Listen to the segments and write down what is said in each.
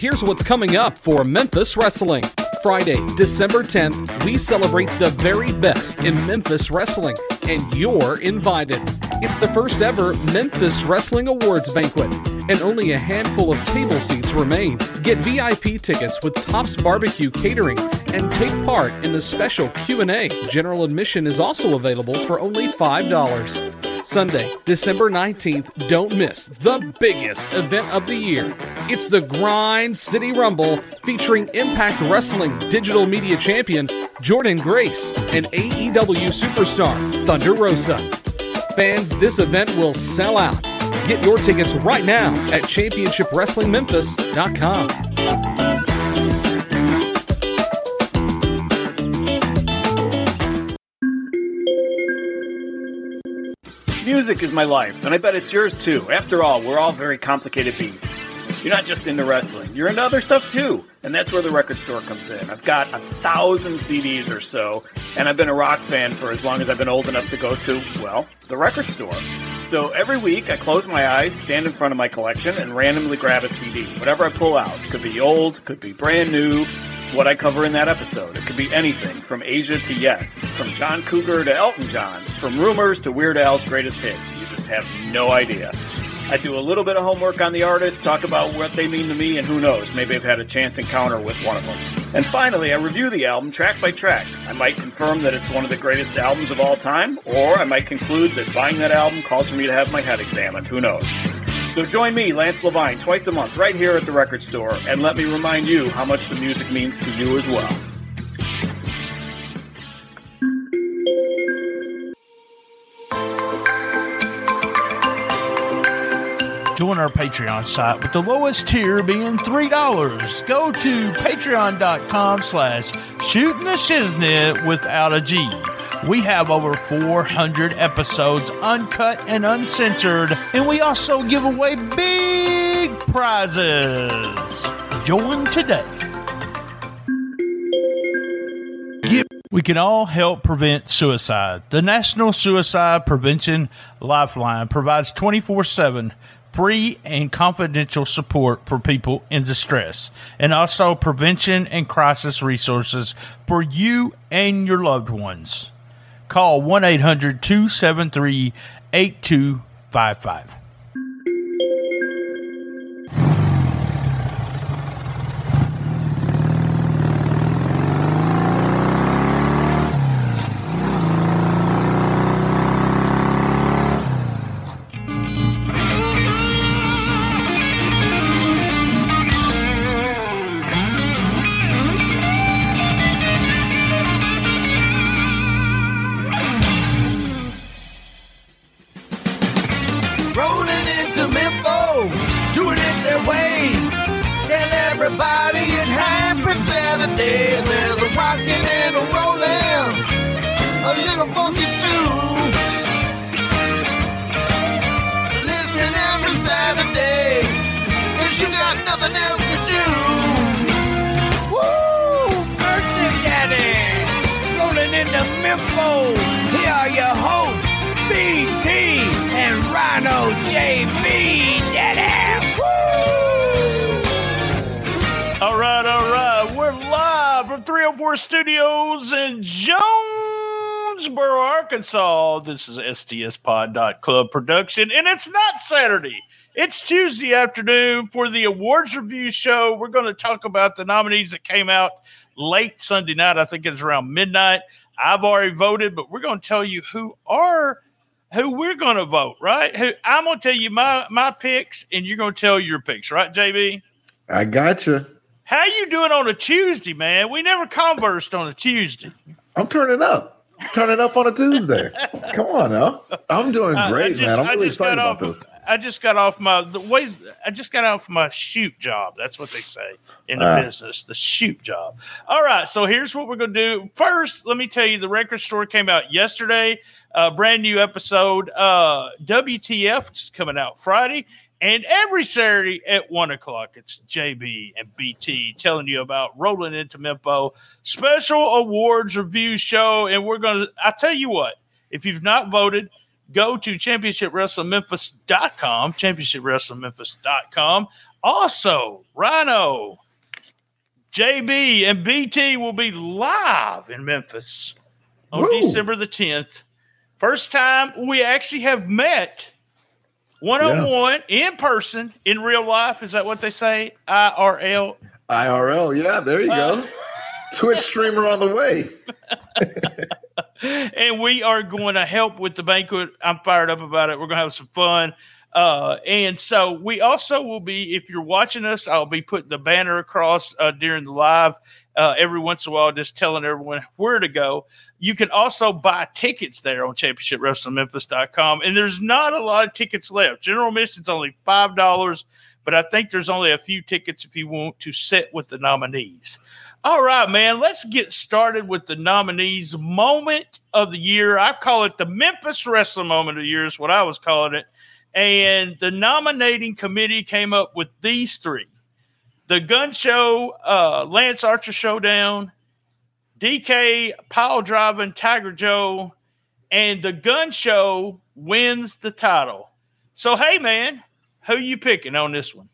Here's what's coming up for Memphis Wrestling. Friday, December 10th, we celebrate the very best in Memphis wrestling, and you're invited. It's the first ever Memphis Wrestling Awards banquet, and only a handful of table seats remain. Get VIP tickets with Tops Barbecue Catering and take part in the special Q&A. General admission is also available for only $5. Sunday, December 19th, don't miss the biggest event of the year. It's the Grind City Rumble featuring Impact Wrestling digital media champion Jordan Grace and AEW superstar Thunder Rosa. Fans, this event will sell out. Get your tickets right now at championshipwrestlingmemphis.com. Music is my life, and I bet it's yours too. After all, we're all very complicated beasts. You're not just into wrestling, you're into other stuff too. And that's where the record store comes in. I've got a thousand CDs or so, and I've been a rock fan for as long as I've been old enough to go to, well, the record store. So every week I close my eyes, stand in front of my collection, and randomly grab a CD. Whatever I pull out. Could be old, could be brand new. What I cover in that episode. It could be anything from Asia to Yes, from John Cougar to Elton John, from rumors to Weird Al's greatest hits. You just have no idea. I do a little bit of homework on the artist, talk about what they mean to me, and who knows, maybe I've had a chance encounter with one of them. And finally, I review the album track by track. I might confirm that it's one of the greatest albums of all time, or I might conclude that buying that album calls for me to have my head examined. Who knows? So join me, Lance Levine, twice a month right here at the record store, and let me remind you how much the music means to you as well. Join our Patreon site with the lowest tier being $3. Go to patreon.com slash shooting the shiznit without a G. We have over 400 episodes uncut and uncensored, and we also give away big prizes. Join today. We can all help prevent suicide. The National Suicide Prevention Lifeline provides 24 7 free and confidential support for people in distress and also prevention and crisis resources for you and your loved ones. Call 1 800 273 8255. Rhino JB Daddy! Woo! All right, all right. We're live from 304 Studios in Jonesboro, Arkansas. This is STSPod.club production, and it's not Saturday. It's Tuesday afternoon for the awards review show. We're going to talk about the nominees that came out late Sunday night. I think it's around midnight. I've already voted, but we're going to tell you who are who we're going to vote. Right? Who I'm going to tell you my my picks, and you're going to tell your picks. Right, JB? I gotcha. How you doing on a Tuesday, man? We never conversed on a Tuesday. I'm turning up. Turning up on a Tuesday. Come on now. I'm doing great, just- man. I'm I really just got excited about off- this. I just got off my the way I just got off my shoot job. That's what they say in the Ah. business, the shoot job. All right, so here's what we're gonna do. First, let me tell you, the record store came out yesterday. A brand new episode. Uh, WTF is coming out Friday. And every Saturday at one o'clock, it's JB and BT telling you about rolling into Mempo special awards review show. And we're gonna I tell you what, if you've not voted, go to championshipwrestlingmemphis.com, championshipwrestlingmemphis.com. Also, Rhino, JB, and BT will be live in Memphis on Woo. December the 10th. First time we actually have met one on one in person in real life. Is that what they say? IRL. IRL, yeah, there you go. Uh, Twitch streamer on the way. and we are going to help with the banquet. I'm fired up about it. We're going to have some fun. Uh, and so we also will be, if you're watching us, I'll be putting the banner across uh, during the live uh, every once in a while, just telling everyone where to go. You can also buy tickets there on championshipwrestlingmemphis.com. And there's not a lot of tickets left. General admission's only $5, but I think there's only a few tickets if you want to sit with the nominees. All right, man, let's get started with the nominees moment of the year. I call it the Memphis Wrestling Moment of the Year, is what I was calling it. And the nominating committee came up with these three the Gun Show, uh, Lance Archer Showdown, DK Pile Driving Tiger Joe, and the Gun Show wins the title. So, hey, man, who you picking on this one?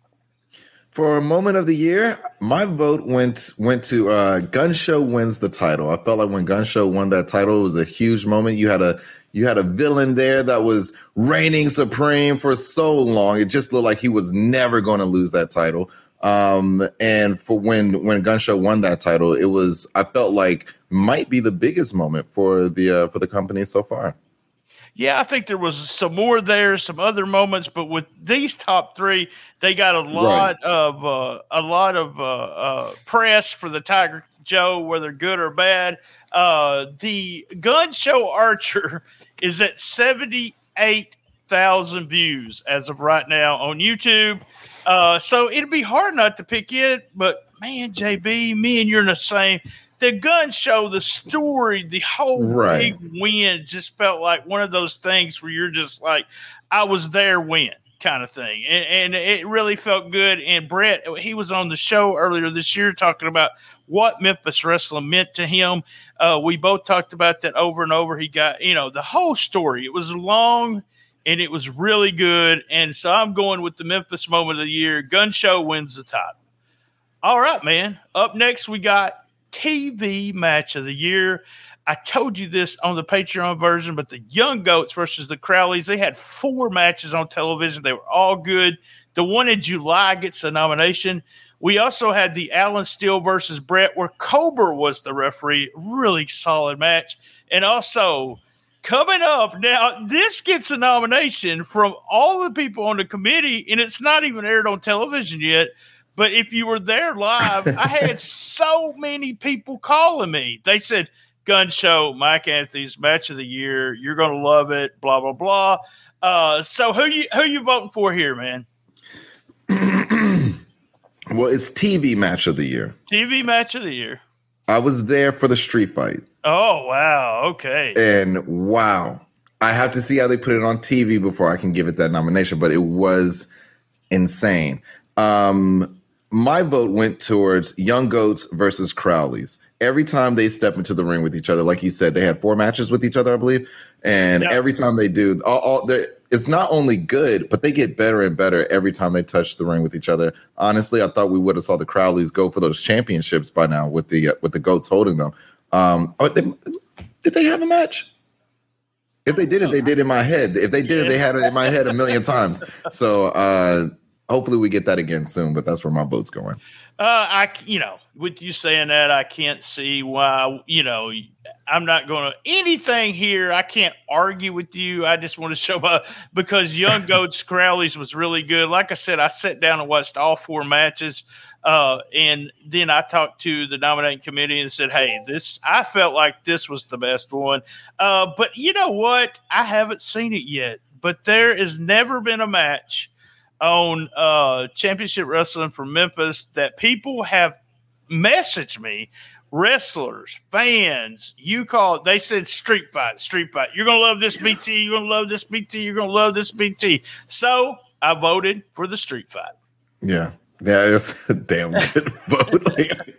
For a moment of the year, my vote went went to uh, Gun Show wins the title. I felt like when Gun Show won that title, it was a huge moment. You had a you had a villain there that was reigning supreme for so long. It just looked like he was never going to lose that title. Um, and for when when Gun Show won that title, it was I felt like might be the biggest moment for the uh, for the company so far. Yeah, I think there was some more there, some other moments, but with these top three, they got a lot of uh, a lot of uh, uh, press for the Tiger Joe, whether good or bad. Uh, the Gun Show Archer is at seventy eight thousand views as of right now on YouTube. Uh, so it'd be hard not to pick it, but man, JB, me and you're in the same the gun show, the story, the whole Right. big win just felt like one of those things where you're just like, I was there when kind of thing. And, and it really felt good. And Brett, he was on the show earlier this year talking about what Memphis wrestling meant to him. Uh, we both talked about that over and over. He got, you know, the whole story. It was long and it was really good. And so I'm going with the Memphis moment of the year. Gun show wins the title. All right, man. Up next, we got TV match of the year. I told you this on the Patreon version, but the Young Goats versus the Crowleys, they had four matches on television. They were all good. The one in July gets a nomination. We also had the Allen Steele versus Brett, where Cobra was the referee. Really solid match. And also, coming up now, this gets a nomination from all the people on the committee, and it's not even aired on television yet. But if you were there live, I had so many people calling me. They said, Gun Show, Mike Anthony's match of the year. You're gonna love it, blah, blah, blah. Uh, so who you who you voting for here, man? Well, it's TV match of the year. TV match of the year. I was there for the street fight. Oh wow, okay. And wow, I have to see how they put it on TV before I can give it that nomination, but it was insane. Um, my vote went towards Young Goats versus Crowleys. Every time they step into the ring with each other, like you said, they had four matches with each other, I believe. And every time they do, all, all it's not only good, but they get better and better every time they touch the ring with each other. Honestly, I thought we would have saw the Crowleys go for those championships by now with the uh, with the goats holding them. Um, oh, they, did they have a match? If they did it, they did in my head. If they did it, they had it in my head a million times. So uh, hopefully we get that again soon. But that's where my vote's going. Uh, I, you know, with you saying that, I can't see why, you know, I'm not going to anything here. I can't argue with you. I just want to show up because Young Goats Crowley's was really good. Like I said, I sat down and watched all four matches. Uh, and then I talked to the nominating committee and said, Hey, this, I felt like this was the best one. Uh, but you know what? I haven't seen it yet, but there has never been a match on uh championship wrestling for Memphis that people have messaged me wrestlers fans you call they said street fight street fight you're gonna love this bt you're gonna love this bt you're gonna love this bt so i voted for the street fight Yeah. Yeah, it's a damn good vote. Like,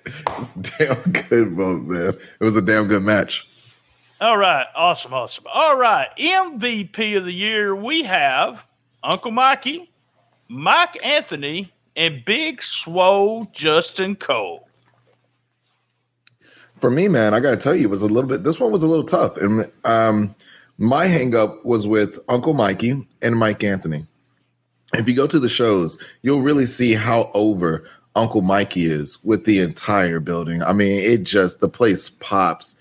damn good vote, man. It was a damn good match. All right, awesome, awesome. All right, MVP of the year we have Uncle Mikey, Mike Anthony, and Big Swole Justin Cole. For me, man, I got to tell you, it was a little bit. This one was a little tough, and um, my hangup was with Uncle Mikey and Mike Anthony. If you go to the shows, you'll really see how over Uncle Mikey is with the entire building. I mean, it just the place pops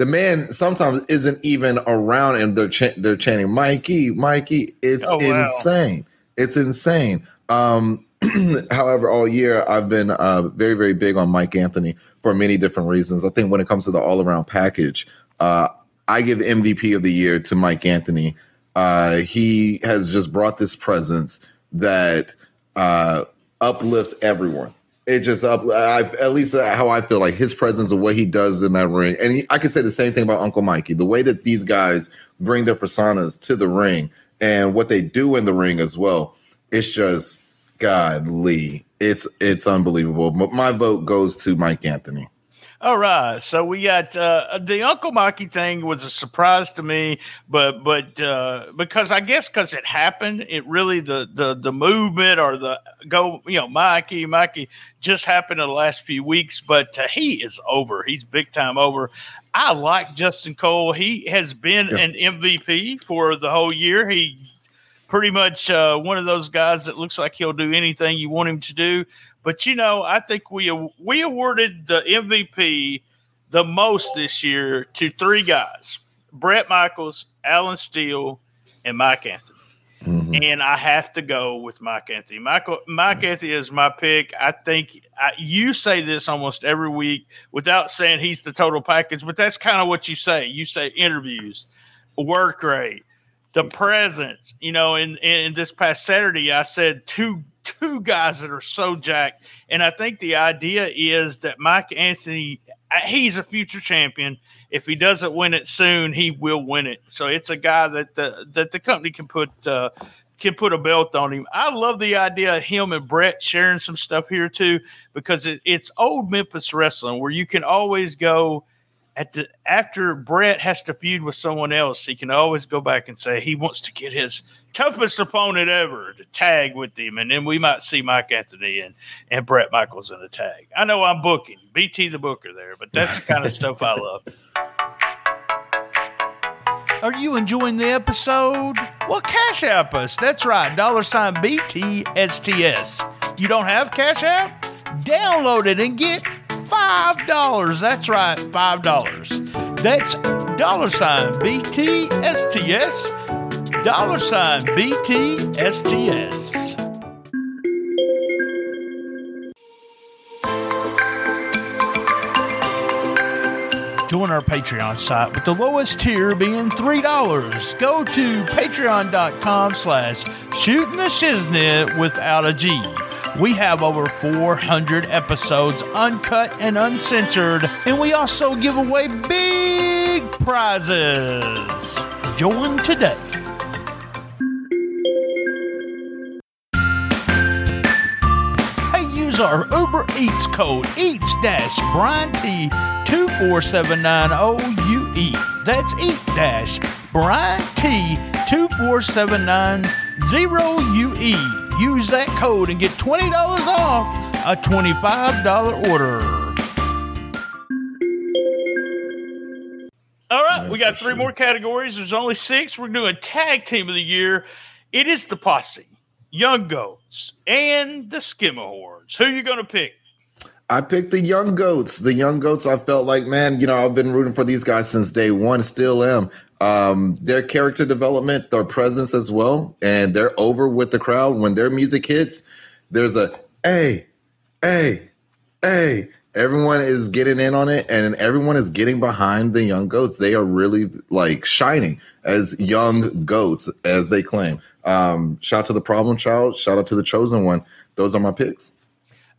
the man sometimes isn't even around and they're ch- they're chanting Mikey, Mikey. It's oh, wow. insane. It's insane. Um, however, all year I've been uh, very very big on Mike Anthony for many different reasons. I think when it comes to the all around package, uh, I give MVP of the year to Mike Anthony. Uh, he has just brought this presence that uh, uplifts everyone it just up I, at least how I feel like his presence and what he does in that ring. And he, I can say the same thing about Uncle Mikey. The way that these guys bring their personas to the ring and what they do in the ring as well. It's just godly. It's it's unbelievable. But my vote goes to Mike Anthony. All right, so we got uh, the Uncle Mikey thing was a surprise to me, but but uh, because I guess because it happened, it really the the the movement or the go you know Mikey Mikey just happened in the last few weeks, but uh, he is over. He's big time over. I like Justin Cole. He has been yeah. an MVP for the whole year. He pretty much uh, one of those guys that looks like he'll do anything you want him to do. But you know, I think we we awarded the MVP the most this year to three guys: Brett Michaels, Alan Steele, and Mike Anthony. Mm-hmm. And I have to go with Mike Anthony. Michael, Mike mm-hmm. Anthony is my pick. I think I, you say this almost every week without saying he's the total package, but that's kind of what you say. You say interviews, work rate, the presence. You know, in in this past Saturday, I said two two guys that are so jacked. And I think the idea is that Mike Anthony, uh, he's a future champion. If he doesn't win it soon, he will win it. So it's a guy that the that the company can put uh, can put a belt on him. I love the idea of him and Brett sharing some stuff here too, because it, it's old Memphis wrestling where you can always go at the after Brett has to feud with someone else, he can always go back and say he wants to get his toughest opponent ever to tag with him, and then we might see Mike Anthony and and Brett Michaels in a tag. I know I'm booking BT the Booker there, but that's the kind of stuff I love. Are you enjoying the episode? Well, Cash App us. That's right, dollar sign BTSTS. You don't have Cash App? Download it and get $5. That's right, $5. That's dollar sign BTSTS, dollar sign BTSTS. Join our Patreon site with the lowest tier being $3. Go to patreon.com slash shooting the shiznit without a G. We have over 400 episodes uncut and uncensored, and we also give away big prizes. Join today. Hey, use our Uber Eats code EATS dash Brian T 24790UE. That's EAT dash Brian T 24790UE use that code and get $20 off a $25 order. All right, we got three more categories. There's only six. We're doing tag team of the year. It is the posse, Young Goats, and the Skimmerhorns. Who are you going to pick? I picked the Young Goats. The Young Goats, I felt like, man, you know, I've been rooting for these guys since day one, still am um, their character development, their presence as well, and they're over with the crowd when their music hits. There's a hey, hey, hey. Everyone is getting in on it, and everyone is getting behind the young goats. They are really like shining as young goats, as they claim. Um, shout out to the problem child. Shout out to the chosen one. Those are my picks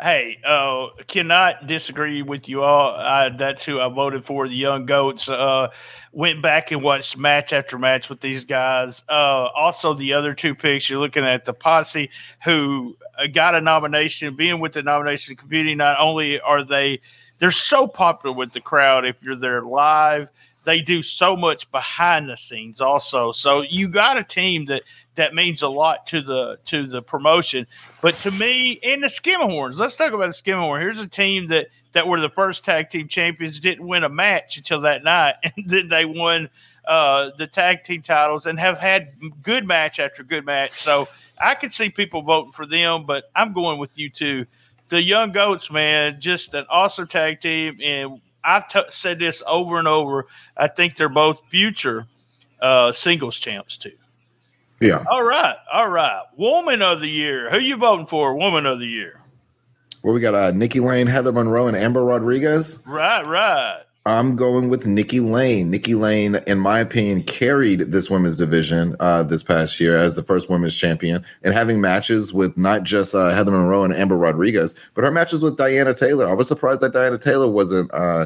hey, uh, cannot disagree with you all. I, that's who I voted for. The Young Goats. Uh, went back and watched match after match with these guys. Uh, also, the other two picks, you're looking at the Posse, who uh, got a nomination. Being with the nomination committee. not only are they they're so popular with the crowd. If you're there live, they do so much behind the scenes also. So you got a team that that means a lot to the to the promotion. But to me, in the Skimmerhorns, let's talk about the Skimmerhorn. Here's a team that that were the first tag team champions, didn't win a match until that night, and then they won uh, the tag team titles and have had good match after good match. So I could see people voting for them, but I'm going with you too. The Young Goats, man, just an awesome tag team, and I've t- said this over and over. I think they're both future uh, singles champs too. Yeah. All right, all right. Woman of the year. Who you voting for? Woman of the year. Well, we got uh, Nikki Lane, Heather Monroe, and Amber Rodriguez. Right, right. I'm going with Nikki Lane. Nikki Lane, in my opinion, carried this women's division uh, this past year as the first women's champion and having matches with not just uh, Heather Monroe and Amber Rodriguez, but her matches with Diana Taylor. I was surprised that Diana Taylor wasn't uh,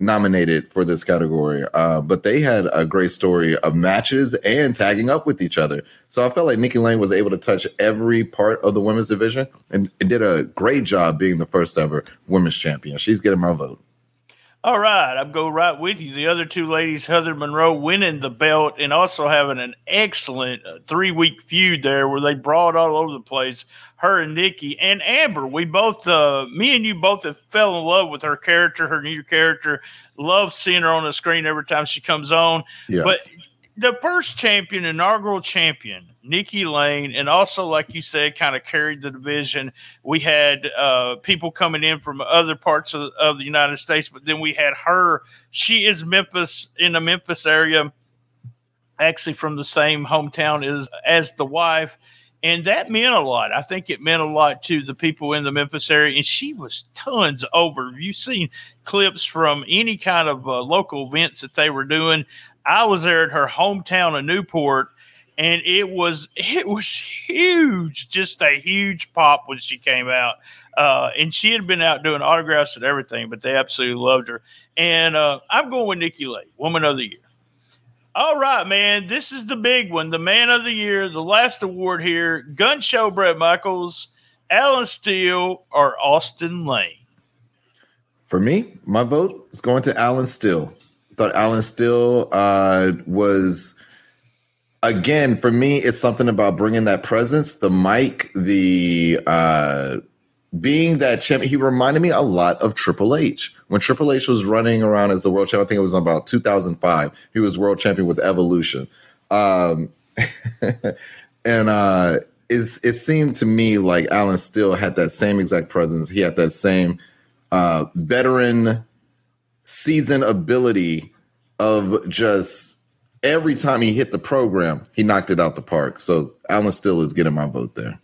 nominated for this category, uh, but they had a great story of matches and tagging up with each other. So I felt like Nikki Lane was able to touch every part of the women's division and, and did a great job being the first ever women's champion. She's getting my vote. All right, I'm going right with you. The other two ladies, Heather Monroe, winning the belt and also having an excellent uh, three week feud there where they brawled all over the place. Her and Nikki and Amber, we both, uh, me and you both have fell in love with her character, her new character. Love seeing her on the screen every time she comes on. Yes. But the first champion, inaugural champion, Nikki Lane, and also, like you said, kind of carried the division. We had uh, people coming in from other parts of, of the United States, but then we had her. She is Memphis in the Memphis area, actually from the same hometown as as the wife. And that meant a lot. I think it meant a lot to the people in the Memphis area. And she was tons over. You've seen clips from any kind of uh, local events that they were doing. I was there at her hometown of Newport, and it was it was huge, just a huge pop when she came out. Uh, and she had been out doing autographs and everything, but they absolutely loved her. And uh, I'm going with Nikki Lane, Woman of the Year. All right, man. This is the big one, the Man of the Year, the last award here. Gun Show, Brett Michaels, Alan Steele, or Austin Lane. For me, my vote is going to Alan Steele. Thought Alan Steele uh, was again for me. It's something about bringing that presence, the mic, the uh, being that champion. He reminded me a lot of Triple H when Triple H was running around as the world champion. I think it was about 2005. He was world champion with Evolution, um, and uh, it's, it seemed to me like Alan Steele had that same exact presence. He had that same uh, veteran season ability of just every time he hit the program, he knocked it out the park. So Alan Steele is getting my vote there.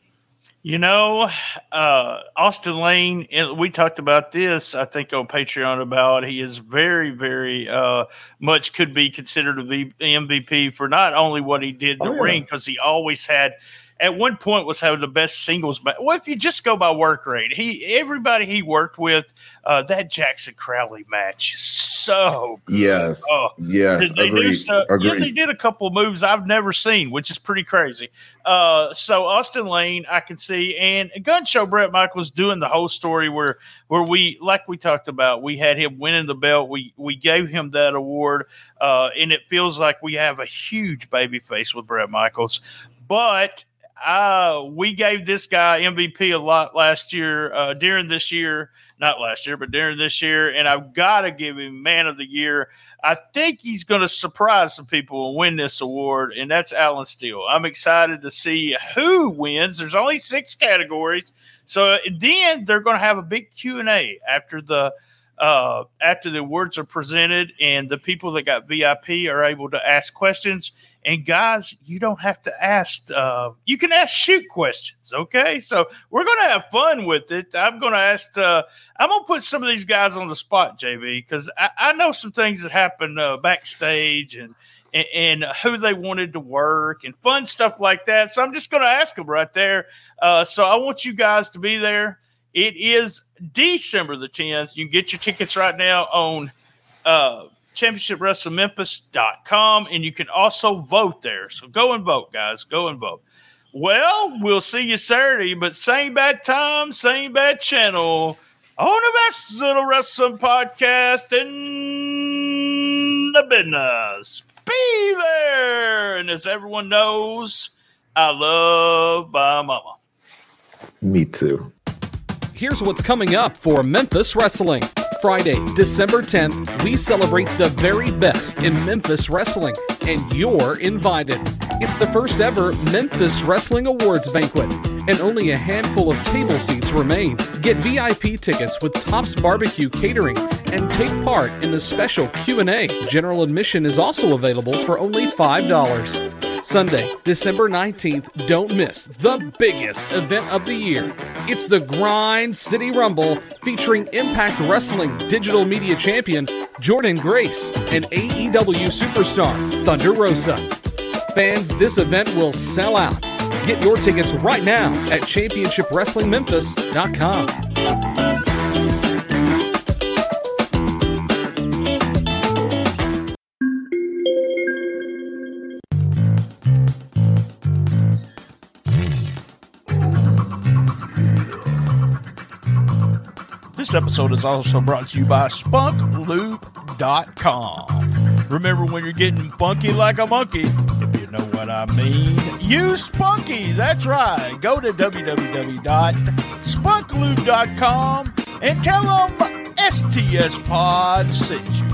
You know, uh, Austin Lane, we talked about this, I think, on Patreon about he is very, very uh, much could be considered a v- MVP for not only what he did in the Oh, yeah. ring, because he always had, at one point, was having the best singles. But well, if you just go by work rate, he everybody he worked with, uh, that Jackson Crowley match, so good. Yes. Oh, yes. They Agreed. stuff. Yeah, they did a couple of moves I've never seen, which is pretty crazy. Uh, so Austin Lane, I can see, and Gun Show Brett Michaels doing the whole story where where we, like we talked about, we had him winning the belt. We we gave him that award, uh, and it feels like we have a huge baby face with Brett Michaels, but. Uh, we gave this guy MVP a lot last year, uh, during this year, not last year, but during this year, and I've got to give him Man of the Year. I think he's going to surprise some people and win this award, and that's Alan Steele. I'm excited to see who wins. There's only six categories, so then they're going to have a big Q and A after the uh, after the awards are presented, and the people that got VIP are able to ask questions. And guys, you don't have to ask. Uh, you can ask shoot questions. Okay, so we're to have fun with it. I'm to ask. Uh, I'm to put some of these guys on the spot, JB, because I, I know some things that happen uh, backstage and, and and who they wanted to work and fun stuff like that. So I'm just going to ask them right there. Uh, so I want you guys to be there. It is December the 10th. You can get your tickets right now on uh, championshipwrestlingmemphis.com and you can also vote there. So go and vote, guys. Go and vote. Well, we'll see you Saturday, but same bad time, same bad channel on the best little wrestling podcast in the business. Be there. And as everyone knows, I love my mama. Me too. Here's what's coming up for Memphis Wrestling. Friday, December 10th, we celebrate the very best in Memphis wrestling, and you're invited. It's the first ever Memphis Wrestling Awards banquet, and only a handful of table seats remain. Get VIP tickets with Tops Barbecue Catering and take part in the special Q&A. General admission is also available for only $5. Sunday, December 19th, don't miss the biggest event of the year. It's the Grind City Rumble featuring Impact Wrestling digital media champion Jordan Grace and AEW superstar Thunder Rosa. Fans, this event will sell out. Get your tickets right now at championshipwrestlingmemphis.com. This episode is also brought to you by spunkloop.com. Remember when you're getting funky like a monkey, if you know what I mean, use Spunky. That's right. Go to www.spunkloop.com and tell them STS Pod sent you.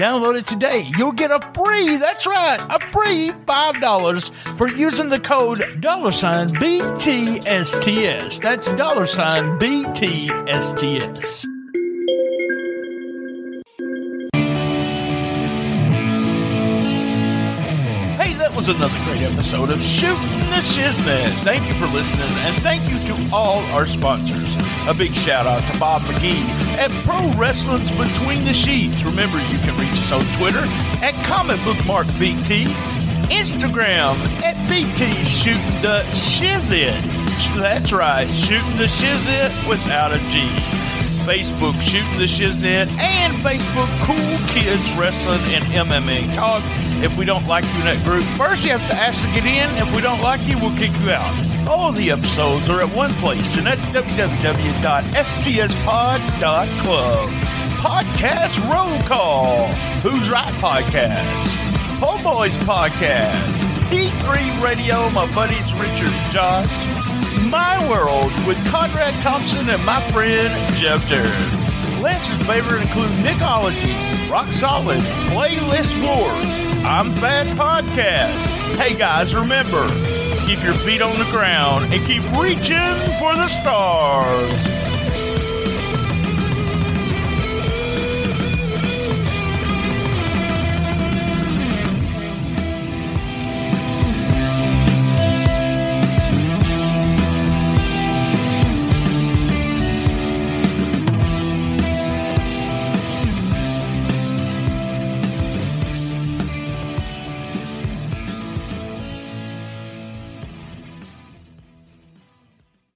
download it today. You'll get a free, that's right, a free $5 for using the code dollar sign BTSTS. That's dollar sign BTSTS. Hey, that was another great episode of Shooting the Shiznit. Thank you for listening, and thank you to all our sponsors. A big shout out to Bob McGee at Pro Wrestling's Between the Sheets. Remember, you can reach us on Twitter at Comic Book Mark BT, Instagram at BT Shooting the Shiznit. That's right, Shooting the Shiznit without a G. Facebook Shooting the Shiznit, and Facebook Cool Kids Wrestling and MMA Talk. If we don't like you in that group, first you have to ask to get in. If we don't like you, we'll kick you out. All the episodes are at one place, and that's www.stspod.club. Podcast Roll Call. Who's Right Podcast. Homeboys Podcast. P3 Radio, my buddies Richard Josh. My World with Conrad Thompson and my friend Jeff Turner. Lance's favorite include Nickology, Rock Solid, Playlist Wars, I'm Fat Podcast. Hey guys, remember, keep your feet on the ground and keep reaching for the stars.